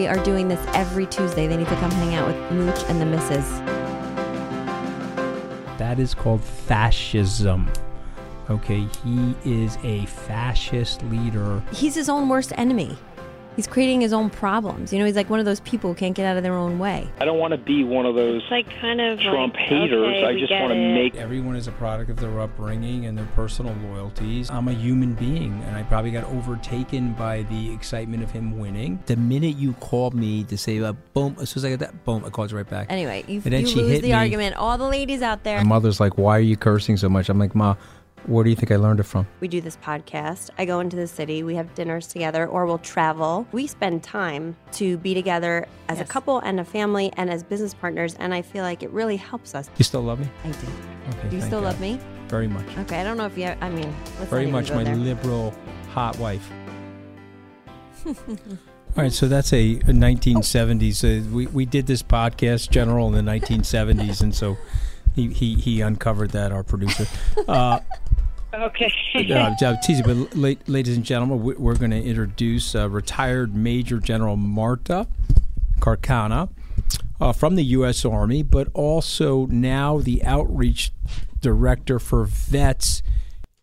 We are doing this every Tuesday. They need to come hang out with Mooch and the Misses. That is called fascism. Okay, he is a fascist leader. He's his own worst enemy. He's creating his own problems. You know, he's like one of those people who can't get out of their own way. I don't want to be one of those It's like kind of Trump like, haters. okay, I just want to it. make Everyone is a product of their upbringing and their personal loyalties. I'm a human being, and I probably got overtaken by the excitement of him winning. The minute you called me to say, uh, boom, as soon as I got that, boom, I called you right back. Anyway, you, And then you she lose hit the me. argument. All the ladies out there. My mother's like, why are you cursing so much? I'm like, Ma, where do you think I learned it from? We do this podcast. I go into the city. We have dinners together, or we'll travel. We spend time to be together as a couple and a family and as business partners. And I feel like it really helps us. You still love me? I do. Okay. Do you still God. love me? Very much. Okay. I don't know if you. have, I mean, let's Very much my there. liberal hot wife. All right, so that's a, a 1970s. Uh, we we did this podcast, General, in the 1970s, and so he he, he uncovered that. Our producer. Uh, Okay. uh, teasing, but la- ladies and gentlemen, we- we're going to introduce uh, retired Major General Marta Carcana uh, from the U.S. Army, but also now the outreach director for Vets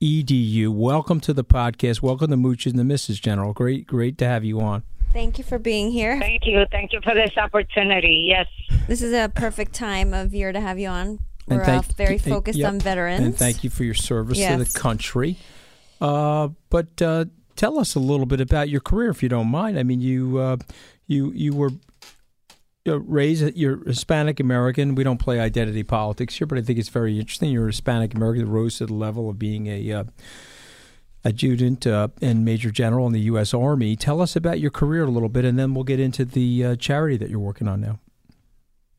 EDU. Welcome to the podcast. Welcome to Mooches and the Mrs. General. Great, great to have you on. Thank you for being here. Thank you. Thank you for this opportunity. Yes. This is a perfect time of year to have you on. And We're thank- very focused yep. on veterans. And thank you for your service to the country. Uh, but uh, tell us a little bit about your career, if you don't mind. I mean, you uh, you you were uh, raised. You're Hispanic American. We don't play identity politics here, but I think it's very interesting. You're Hispanic American rose to the level of being a uh, adjutant uh, and major general in the U.S. Army. Tell us about your career a little bit, and then we'll get into the uh, charity that you're working on now.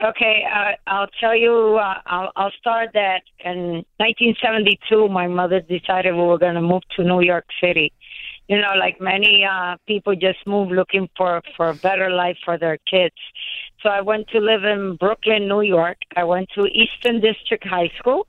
Okay. Uh, I'll tell you. Uh, I'll, I'll start that. In 1972, my mother decided we were going to move to New York City. You know, like many uh, people, just move looking for for a better life for their kids. So I went to live in Brooklyn, New York. I went to Eastern District High School.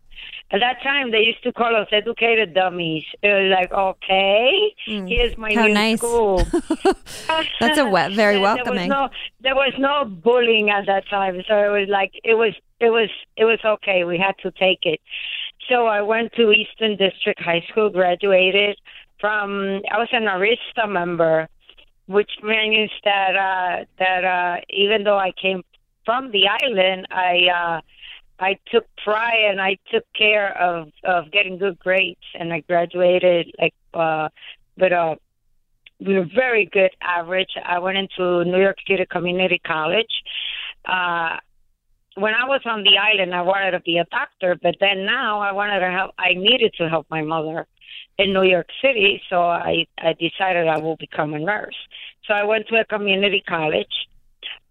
At that time, they used to call us educated dummies. It was like, okay, here's my Mm. How new nice. school. That's a we- very welcoming. There was, no, there was no bullying at that time, so it was like it was it was it was okay. We had to take it. So I went to Eastern District High School, graduated from. I was an Arista member, which means that uh, that uh, even though I came from the island, I. Uh, I took pride and I took care of of getting good grades, and I graduated like uh, with a with a very good average. I went into New York City Community College. Uh, when I was on the island, I wanted to be a doctor, but then now I wanted to help. I needed to help my mother in New York City, so I I decided I will become a nurse. So I went to a community college.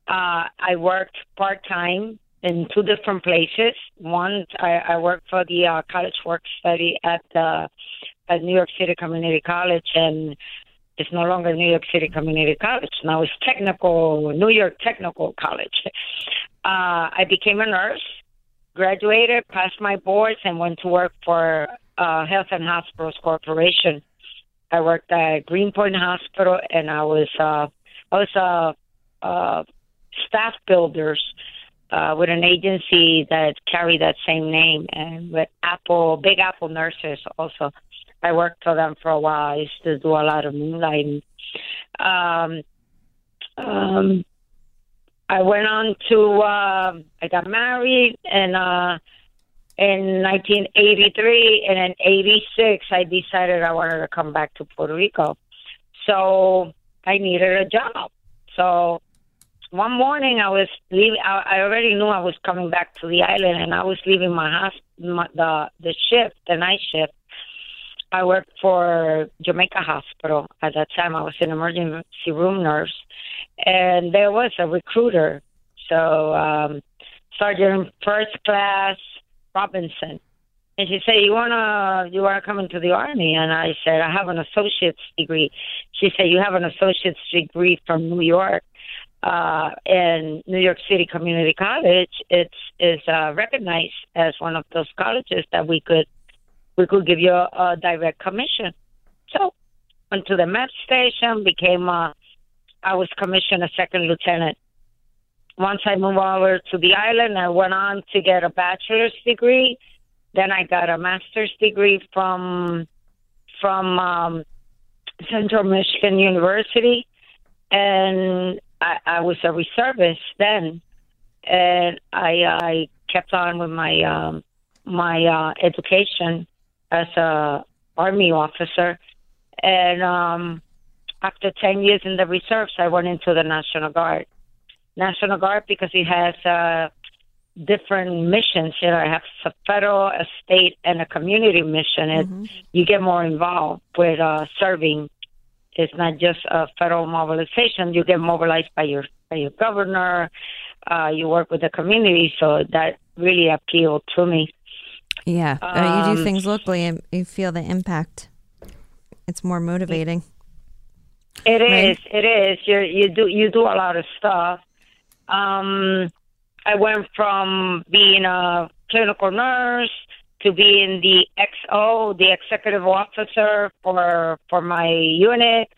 Uh, I worked part time in two different places. One, I, I worked for the uh, college work study at the at New York City Community College, and it's no longer New York City Community College. Now it's technical New York Technical College. Uh, I became a nurse, graduated, passed my boards, and went to work for uh, Health and Hospitals Corporation. I worked at Greenpoint Hospital, and I was uh, I was a uh, uh, staff builders uh, with an agency that carried that same name, and with Apple, Big Apple Nurses also. I worked for them for a while. I used to do a lot of moonlighting. Um, um, I went on to, uh, I got married and, uh, in 1983 and in 86, I decided I wanted to come back to Puerto Rico. So I needed a job. So one morning I was leaving, I, I already knew I was coming back to the island and I was leaving my house, my, the, the shift, the night shift I worked for Jamaica Hospital. At that time, I was an emergency room nurse, and there was a recruiter. So, um, Sergeant First Class Robinson, and she said, "You wanna you wanna come into the army?" And I said, "I have an associate's degree." She said, "You have an associate's degree from New York." Uh, and New York City Community College, it's is uh, recognized as one of those colleges that we could we could give you a, a direct commission. So went to the med station, became a, I was commissioned a second lieutenant. Once I moved over to the island, I went on to get a bachelor's degree. Then I got a master's degree from from um, Central Michigan University, and I, I was a reservist then, and I I kept on with my um, my uh, education as a army officer, and um, after ten years in the reserves, I went into the National Guard. National Guard because it has uh, different missions. You know, I have a federal, a state, and a community mission. It, You get more involved with uh, serving. It's not just a federal mobilization. You get mobilized by your by your governor. Uh, you work with the community, so that really appealed to me. Yeah, uh, you do Um, things locally and you feel the impact. It's more motivating. It Right. is. It is. You you do you do a lot of stuff. Um, I went from being a clinical nurse to being the XO, the executive officer for for my unit,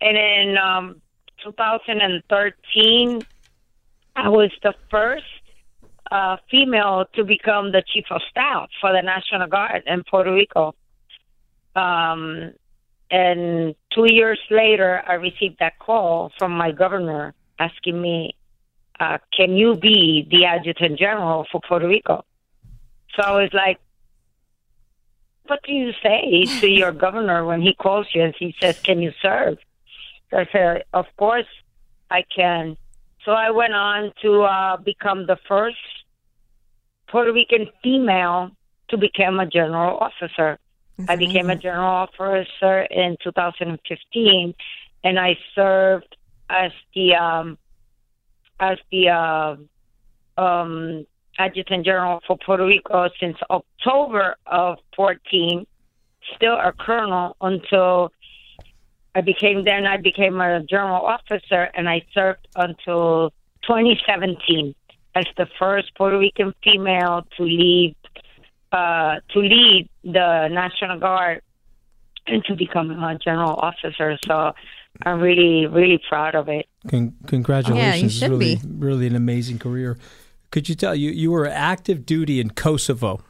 and in um, 2013, I was the first uh, female to become the chief of staff for the National Guard in Puerto Rico. Um, and two years later, I received that call from my governor asking me, uh, "Can you be the adjutant general for Puerto Rico?" So I was like, "What do you say to your governor when he calls you and he says, "Can you serve?" So I said, "Of course, I can." So I went on to uh, become the first Puerto Rican female to become a general officer. I became a general officer in 2015, and I served as the um, as the uh, um, adjutant general for Puerto Rico since October of 14. Still a colonel until I became then I became a general officer, and I served until 2017 as the first Puerto Rican female to lead uh, to lead the National Guard and to become a general officer. So I'm really, really proud of it. Con- congratulations! It's should really, be. really an amazing career. Could you tell you you were active duty in Kosovo?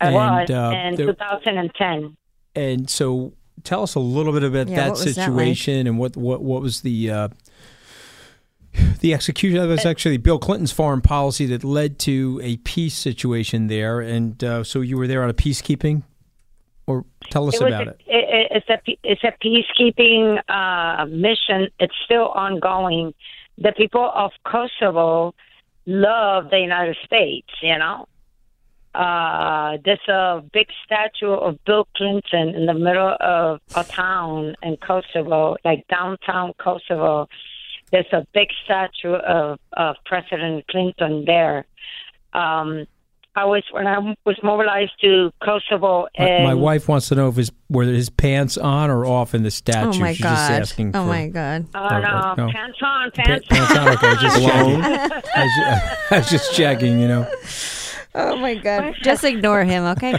I And, was uh, in there- 2010. And so, tell us a little bit about Yeah, that what was that like? situation and what what what was the uh, the execution. That was actually Bill Clinton's foreign policy that led to a peace situation there. And uh, so, you were there on a peacekeeping, or tell us It about a, it. it- It's a it's a peacekeeping uh, mission. It's still ongoing. The people of Kosovo love the United States. You know, uh, there's a big statue of Bill Clinton in the middle of a town in Kosovo, like downtown Kosovo. There's a big statue of, of President Clinton there. Um, I was when I was mobilized to Kosovo. My, and my wife wants to know if his were his pants on or off in the statue. Oh my She's just god! asking. Oh for- my god! Oh Or- no, or- no. pants on, Pa- pants, pants on. Okay, I was just Blown. checking. I was just, I was just checking. You know. Oh my god! Just ignore him, okay?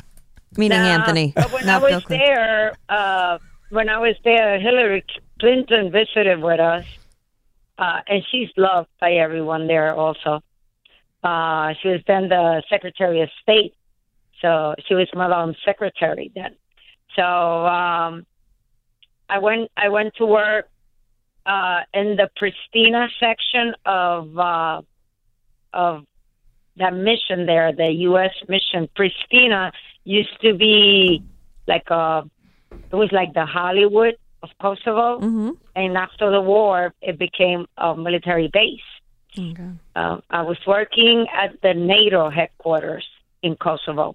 Meaning Nah, Anthony, But when not I was Clinton. there, uh, when I was there, Hillary Clinton visited with us, uh, and she's loved by everyone there. Also, uh, she was then the Secretary of State, so she was Malone's secretary then. So um, I went. I went to work uh, in the Pristina section of uh, of that mission there, the U.S. mission. Pristina used to be like a, it was like the Hollywood of Kosovo, Mm-hmm. and after the war, it became a military base. Okay. Um, I was working at the NATO headquarters in Kosovo,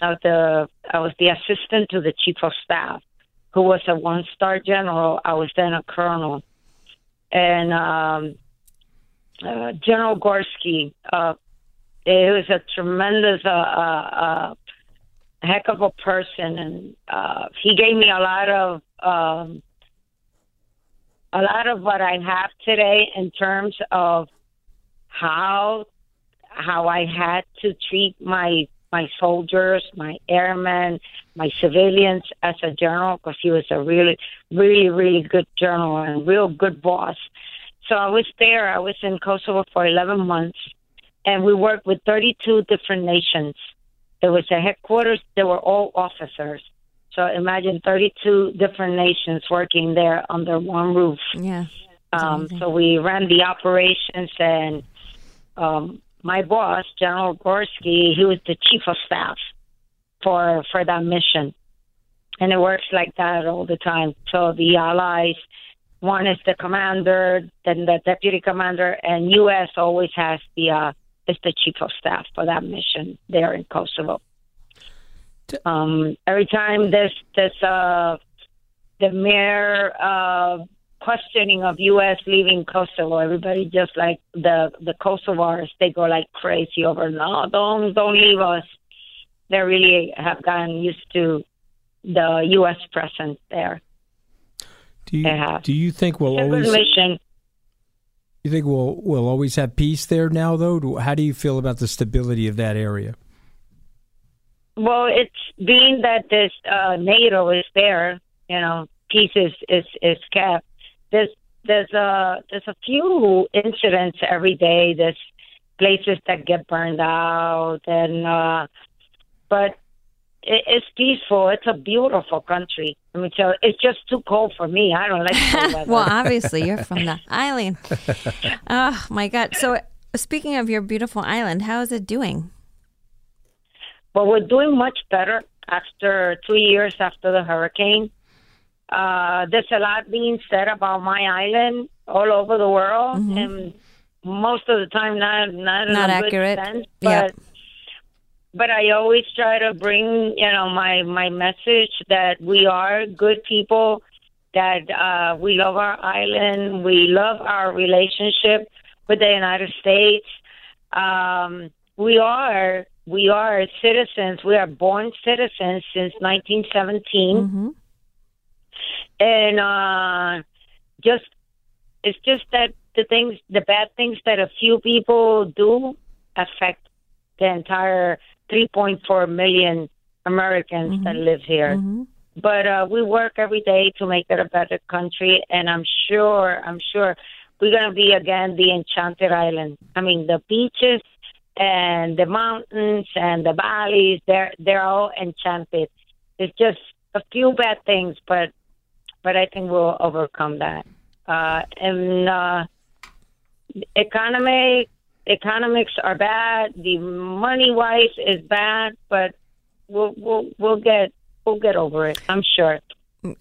of the I was the assistant to the chief of staff, who was a one star general. I was then a colonel, and um, uh, General Gorski. Uh, it was a tremendous, uh, uh, uh, heck of a person, and uh, he gave me a lot of. Um, a lot of what I have today in terms of how how I had to treat my my soldiers, my airmen, my civilians as a general because he was a really, really, really good general and real good boss. So I was there. I was in Kosovo for 11 months, and we worked with 32 different nations. There was a headquarters. They were all officers. So imagine 32 different nations working there under one roof. Yeah. Um, so we ran the operations, and um, my boss, General Gorski, he was the chief of staff for for that mission, and it works like that all the time. So the allies, one is the commander, then the deputy commander, and U.S. always has the uh, is the chief of staff for that mission there in Kosovo. Um, every time there's there's uh, the mayor uh, questioning of U.S. leaving Kosovo, everybody just like the the Kosovars, they go like crazy over. No, don't don't leave us. They really have gotten used to the U.S. presence there. Do you do you think we'll always you think we'll we'll always have peace there now though? How do you feel about the stability of that area? Well, it's being that this uh, NATO is there, you know, peace is is, is kept. There's there's a there's a few incidents every day. There's places that get burned out, and uh, but it, it's peaceful. It's a beautiful country. I mean, so it's just too cold for me. I don't like cold weather. Well, obviously, you're from the island. Oh, my God. So, speaking of your beautiful island, how is it doing? Well, we're doing much better after two years after the hurricane. Uh, there's a lot being said about my island all over the world, and most of the time not not, in Not accurate. sense, Yep. but but I always try to bring you know my my message that we are good people, that uh, we love our island, we love our relationship with the United States. Um, we are we are citizens. We are born citizens since 1917 Mm-hmm. And uh just it's just that the things the bad things that a few people do affect the entire 3.4 million Americans that live here. Mm-hmm. but uh we work every day to make it a better country and I'm sure I'm sure we're going to be again the enchanted island. I mean the beaches and the mountains and the valleys they're they're all enchanted. It's just a few bad things but but I think we'll overcome that. Uh, and uh, economy, economics are bad. The money wise is bad, but we'll we'll we'll get we'll get over it. I'm sure.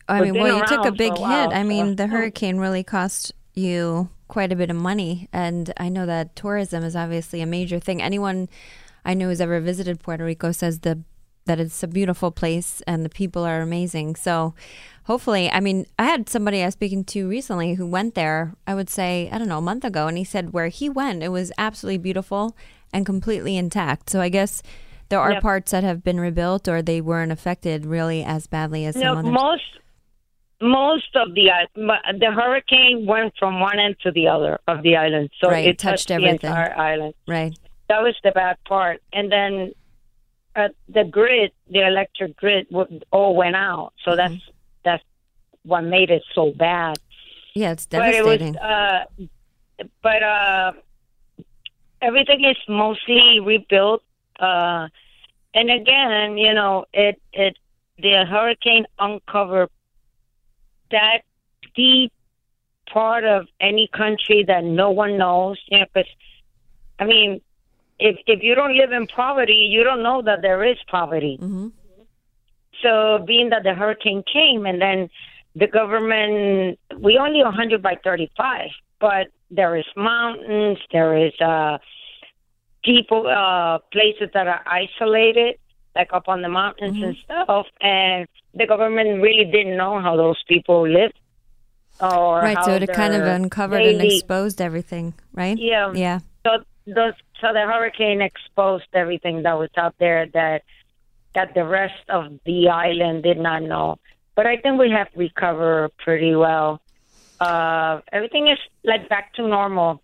I mean, well, you took a big a while, hit. I mean, so- the hurricane really cost you quite a bit of money, and I know that tourism is obviously a major thing. Anyone I know who's ever visited Puerto Rico says the that it's a beautiful place and the people are amazing. So, hopefully, I mean, I had somebody I was speaking to recently who went there. I would say I don't know a month ago, and he said where he went, it was absolutely beautiful and completely intact. So, I guess. There are Yep. parts that have been rebuilt, or they weren't affected really as badly as some No, most most of the uh, m- the hurricane went from one end to the other of the island, so Right, it touched touched, everything. the entire island. right. That was the bad part, and then uh, the grid, the electric grid, all went out. So that's that's what made it so bad. Yeah, it's but it was devastating. uh but uh everything is mostly rebuilt uh and again you know it it the hurricane uncovered that deep part of any country that no one knows you know because i mean if if you don't live in poverty you don't know that there is poverty hmm so being that the hurricane came and then the government, we only 100 by 35, but there is mountains, there is uh, people, uh, places that are isolated. like up on the mountains and stuff, and the government really didn't know how those people lived. Or right. So it kind of uncovered and exposed everything, right? Yeah. Yeah. So those, so the hurricane exposed everything that was out there that that the rest of the island did not know. But I think we have recovered pretty well. Uh, everything is like back to normal.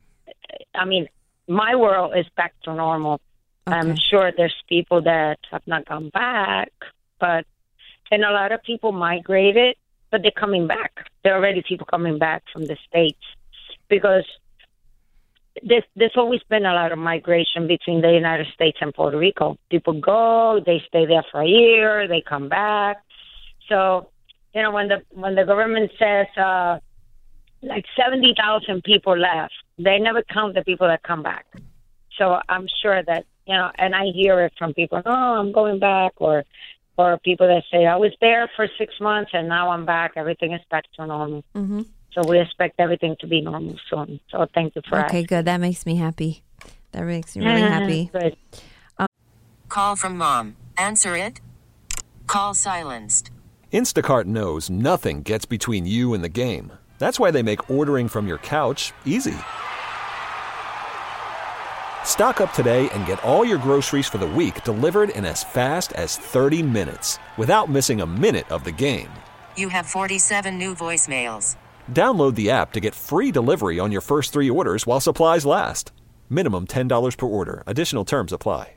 I mean, my world is back to normal. I'm sure there's people that have not gone back, but and a lot of people migrated, but they're coming back. There are already people coming back from the states because there's, there's always been a lot of migration between the United States and Puerto Rico. People go, they stay there for a year, they come back. So, you know, when the when the government says uh, like seventy thousand people left, they never count the people that come back. So I'm sure that you know, and I hear it from people. Oh, I'm going back, or or people that say I was there for six months and now I'm back. Everything is back to normal. hmm So we expect everything to be normal soon. So thank you for Okay, good. That makes me happy. That makes me really happy. Good. Um, Call from mom. Answer it. Call silenced. Instacart knows nothing gets between you and the game. That's why they make ordering from your couch easy. Stock up today and get all your groceries for the week delivered in as fast as 30 minutes without missing a minute of the game. You have 47 new voicemails. Download the app to get free delivery on your first three orders while supplies last. Minimum $10 per order. Additional terms apply.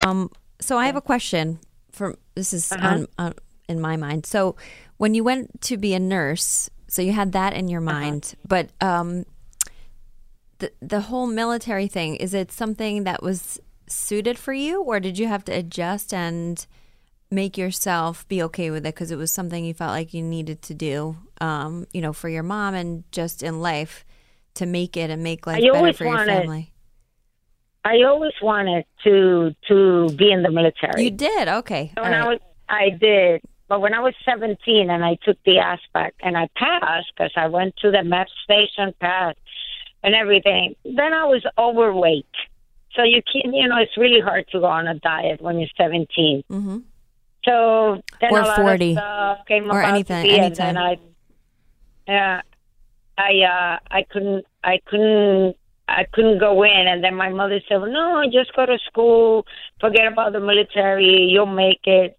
Um, so I have a question. For this is on, on in my mind. So when you went to be a nurse, so you had that in your mind, but um, the the whole military thing is it something that was suited for you, or did you have to adjust and make yourself be okay with it because it was something you felt like you needed to do, um, you know, for your mom and just in life to make it and make life I better for your wanted- family. I always wanted to to be in the military. You did okay. So when I was, I did. But when I was 17 and I took the ASVAB and I passed because I went to the MEP station, passed, and everything, then I was overweight. So you can, you know, it's really hard to go on a diet when you're 17. Mm-hmm. So then Or a lot 40, of stuff came or anything- to be, and I, yeah, I, uh, I couldn't, I couldn't, I couldn't go in, and then my mother said, well, "No, just go to school. Forget about the military. You'll make it."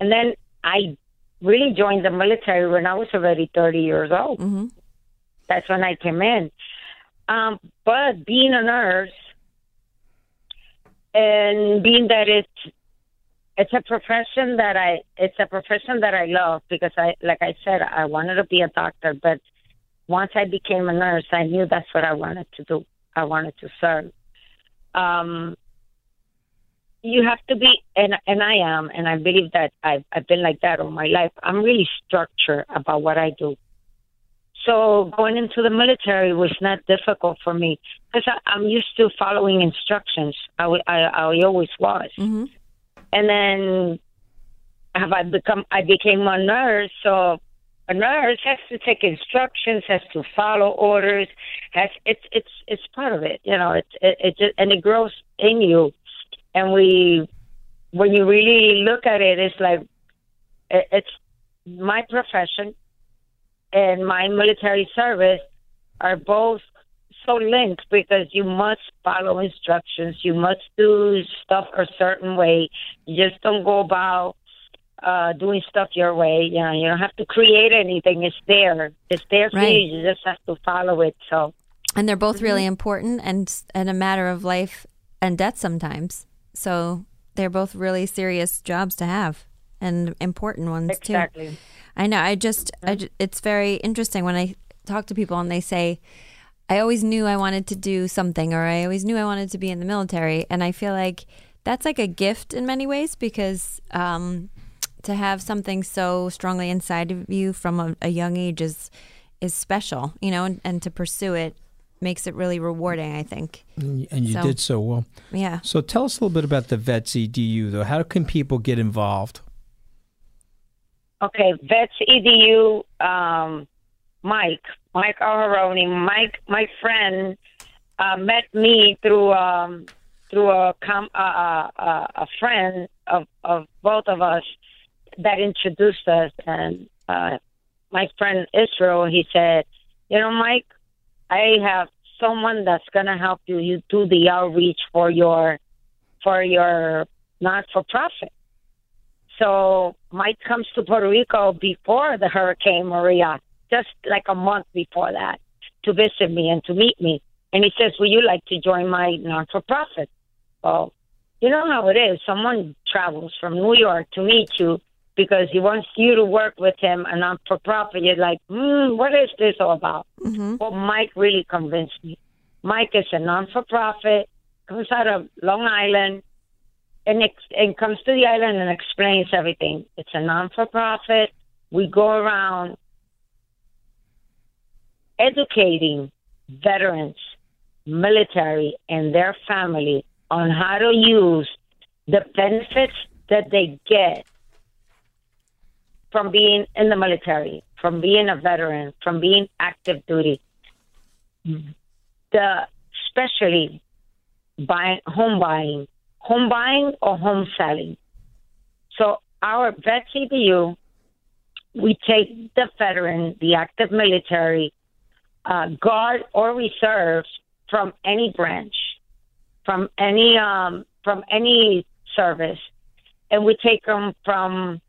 And then I really joined the military when I was already 30 years old. Mm-hmm. That's when I came in. Um, but being a nurse and being that it's it's a profession that I it's a profession that I love because I like I said I wanted to be a doctor, but once I became a nurse, I knew that's what I wanted to do. I wanted to serve. Um, you have to be, and and I am, and I believe that I've I've been like that all my life. I'm really structured about what I do. So going into the military was not difficult for me because I'm used to following instructions. I, w- I, I always was. Mm-hmm. And then have I become? I became a nurse. So a nurse has to take instructions, has to follow orders. Has it's it's it's part of it. You know, it's it, it just and it grows in you. And we, when you really look at it, it's like it, it's my profession and my military service are both so linked because you must follow instructions. You must do stuff a certain way. You just don't go about uh, doing stuff your way. You know, you don't have to create anything. It's there. It's there for Right. you. You just have to follow it. So and they're both really Mm-hmm. important and and a matter of life and death sometimes. So they're both really serious jobs to have and important ones too. exactly. too. I know. I just, I ju- it's very interesting when I talk to people and they say, "I always knew I wanted to do something," or "I always knew I wanted to be in the military," and I feel like that's like a gift in many ways because um, to have something so strongly inside of you from a, a young age is is special, you know, and, and to pursue it makes it really rewarding. I think. And you- and you So- did so well. Yeah. So tell us a little bit about the Vets EDU, though. How can people get involved? Okay, Vets EDU, um, Mike, Mike Aharoni, Mike, my friend, uh, met me through um, through a com- uh, uh, uh, a friend of of both of us that introduced us, and uh, my friend Israel, he said, you know, Mike, I have someone that's gonna help you. You do the outreach for your for your not for profit. So Mike comes to Puerto Rico before the Hurricane Maria, just like a month before that, to visit me and to meet me. And he says, "Would you like to join my non-for-profit?" Well, you know how it is. Someone travels from New York to meet you because he wants you to work with him, a non-for-profit. You're like, hmm, what is this all about? Mm-hmm. Well, Mike really convinced me. Mike is a non-for-profit, comes out of Long Island, and, ex- and comes to the island and explains everything. It's a non-for-profit. We go around educating veterans, military, and their family on how to use the benefits that they get from being in the military, from being a veteran, from being active duty. The especially buying home buying, home buying or home selling. So our Vets EDU, we take the veteran, the active military, uh, guard or reserves from any branch, from any um, from any service, and we take them from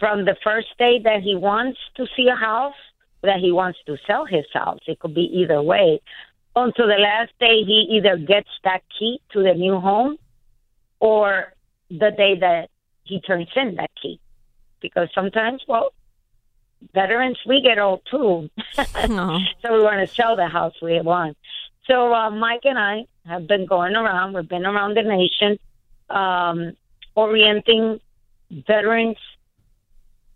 from the first day that he wants to see a house, that he wants to sell his house. It could be either way. Until the last day he either gets that key to the new home or the day that he turns in that key. Because sometimes, well, veterans, we get old too. So we want to sell the house we want. So uh, Mike and I have been going around. We've been around the nation, um, orienting veterans,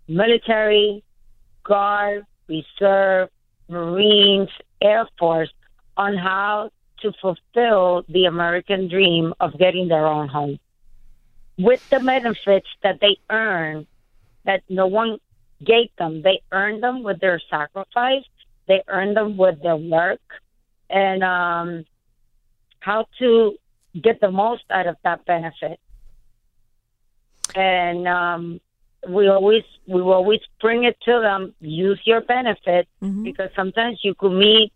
military, guard, reserve, Marines, Air Force on how to fulfill the American dream of getting their own home with the benefits that they earn that no one gave them. They earned them with their sacrifice. They earned them with their work, and um, how to get the most out of that benefit. And um, we always we always bring it to them. Use your benefit because sometimes you could meet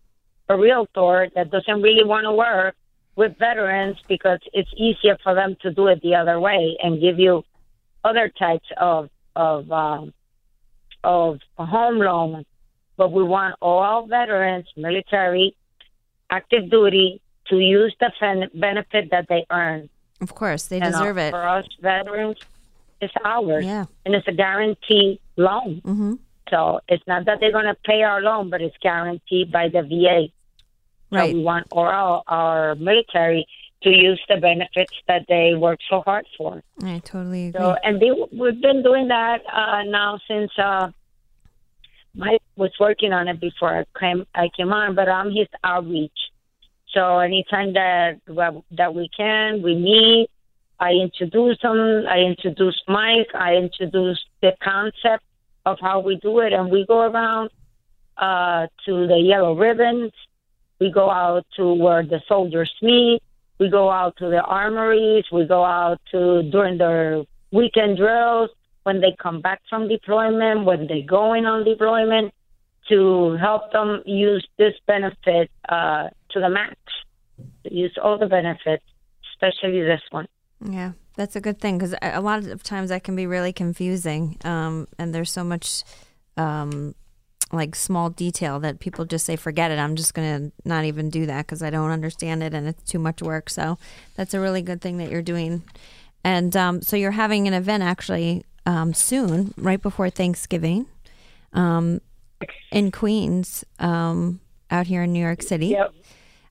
a realtor that doesn't really want to work with veterans because it's easier for them to do it the other way and give you other types of of um, of home loan. But we want all veterans, military, active duty, to use the fen- benefit that they earn. Of course, they And, uh, deserve it. For us veterans, it's ours. Yeah. And it's a guaranteed loan. Mm-hmm. So it's not that they're going to pay our loan, but it's guaranteed by the VA. Right. So we want all our military to use the benefits that they work so hard for. I totally agree. So, and they, we've been doing that uh, now since uh, Mike was working on it before I came, I came on, but I'm his outreach. So anytime that well, that we can, we meet. I introduce them. I introduce Mike. I introduce the concept of how we do it, and we go around uh, to the yellow ribbons. We go out to where the soldiers meet. We go out to the armories. We go out to during their weekend drills when they come back from deployment, when they going on deployment, to help them use this benefit uh, to the max. Use all the benefits, especially this one. Yeah, that's a good thing because a lot of times that can be really confusing, um, and there's so much um, like small detail that people just say, "Forget it. I'm just going to not even do that because I don't understand it and it's too much work." So that's a really good thing that you're doing. And um, so you're having an event actually um, soon, right before Thanksgiving, um, in Queens, um, out here in New York City. Yep.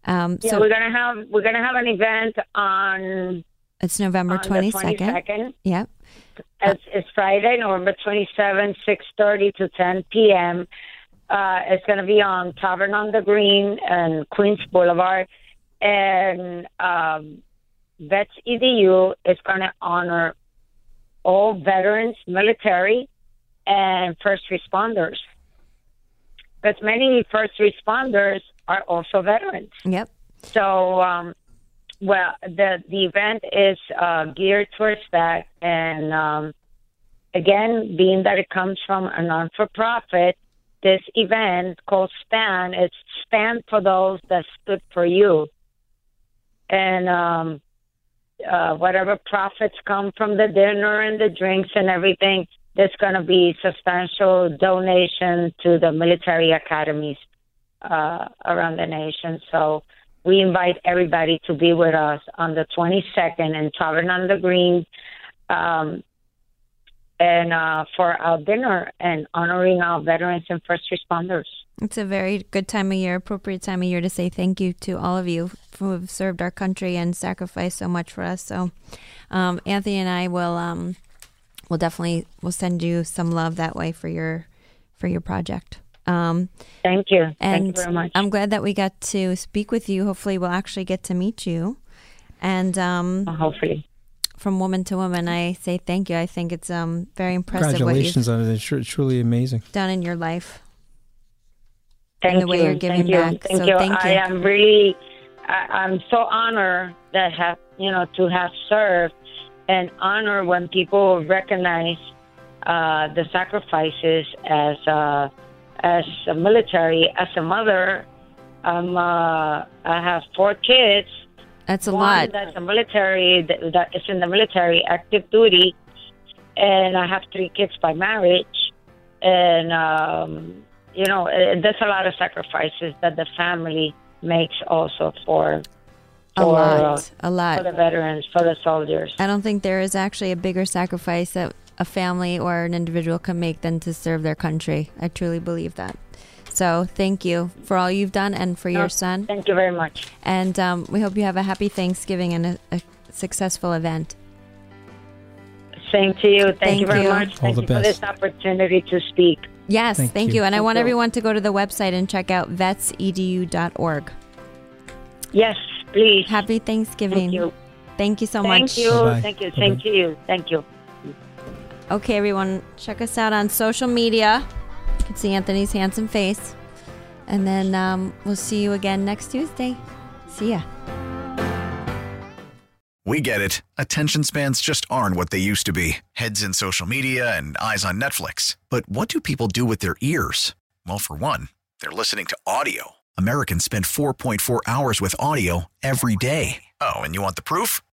Um, Yeah, so we're gonna have we're gonna have an event on It's November 22nd. 22nd. Yep. It's, it's Friday, November 27th, 6.30 to 10 p.m. Uh, it's going to be on Tavern on the Green and Queens Boulevard. And um, Vets EDU is going to honor all veterans, military, and first responders. Because many first responders are also veterans. Yep. So, um, well, the the event is uh, geared towards that, and um, again, being that it comes from a non for profit, this event called STAN, it's stand for those that stood for you, and um, uh, whatever profits come from the dinner and the drinks and everything, there's going to be substantial donation to the military academies uh, around the nation. So we invite everybody to be with us on the 22nd in Tavern on the Green, um, and uh, for our dinner and honoring our veterans and first responders. It's a very good time of year, appropriate time of year to say thank you to all of you who have served our country and sacrificed so much for us. So, um, Anthony and I will um, will definitely will send you some love that way for your for your project. Um, Thank you. and Thank you very much. I'm glad that we got to speak with you. Hopefully, we'll actually get to meet you. And um, hopefully, from woman to woman, I say thank you. I think it's um, very impressive what Congratulations you've on it. It's tru- truly amazing. done in your life. Thank the way you. you're giving thank you. Thank So you. thank I am really, I, I'm so honored that have you know to have served, and honor when people recognize uh, the sacrifices as uh, as a military, as a mother. Um, uh, I have four kids. That's a One lot. That's a military that, that is in the military, active duty, and I have three kids by marriage, and um, you know, uh, there's a lot of sacrifices that the family makes also for A for, lot. uh, A lot. for the veterans, for the soldiers. I don't think there is actually a bigger sacrifice that a family or an individual can make than to serve their country. I truly believe that. So thank you for all you've done and for your No, son. Thank you very much. And um, we hope you have a happy Thanksgiving and a, a successful event. Same to you. Thank, Thank you very you. much. All Thank the you for best. this opportunity to speak. Yes, Thank thank, you. you. And I want you. everyone to go to the website and check out vetsedu.org. Yes, please. Happy Thanksgiving. Thank you. Thank you so much. Thank much. you. Bye-bye. Thank you. Same you. Thank you. Okay, everyone, check us out on social media. You can see Anthony's handsome face. And then um, we'll see you again next Tuesday. See ya. We get it. Attention spans just aren't what they used to be heads in social media and eyes on Netflix. But what do people do with their ears? Well, for one, they're listening to audio. Americans spend 4.4 hours with audio every day. Oh, and you want the proof?